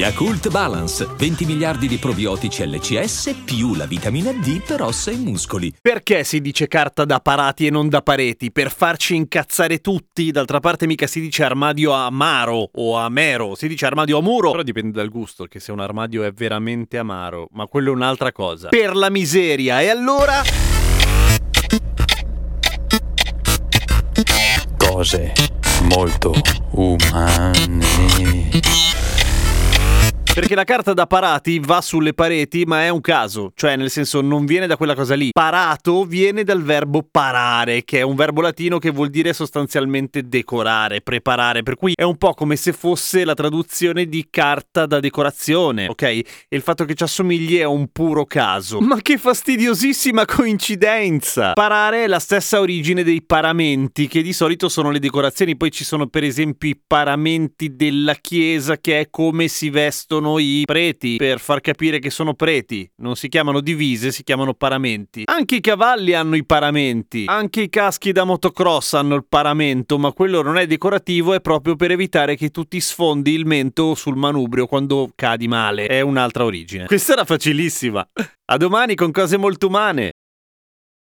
Yakult Balance, 20 miliardi di probiotici LCS più la vitamina D per ossa e muscoli. Perché si dice carta da parati e non da pareti? Per farci incazzare tutti? D'altra parte mica si dice armadio amaro o amero, si dice armadio a muro. Però dipende dal gusto, che se un armadio è veramente amaro, ma quello è un'altra cosa. Per la miseria, e allora... Cose molto umane. Perché la carta da parati va sulle pareti, ma è un caso, cioè nel senso non viene da quella cosa lì. Parato viene dal verbo parare, che è un verbo latino che vuol dire sostanzialmente decorare, preparare, per cui è un po' come se fosse la traduzione di carta da decorazione, ok? E il fatto che ci assomigli è un puro caso. Ma che fastidiosissima coincidenza! Parare è la stessa origine dei paramenti, che di solito sono le decorazioni, poi ci sono per esempio i paramenti della chiesa, che è come si vestono i preti per far capire che sono preti. Non si chiamano divise, si chiamano paramenti. Anche i cavalli hanno i paramenti. Anche i caschi da motocross hanno il paramento, ma quello non è decorativo, è proprio per evitare che tu ti sfondi il mento sul manubrio quando cadi male. È un'altra origine. Questa era facilissima. A domani con cose molto umane.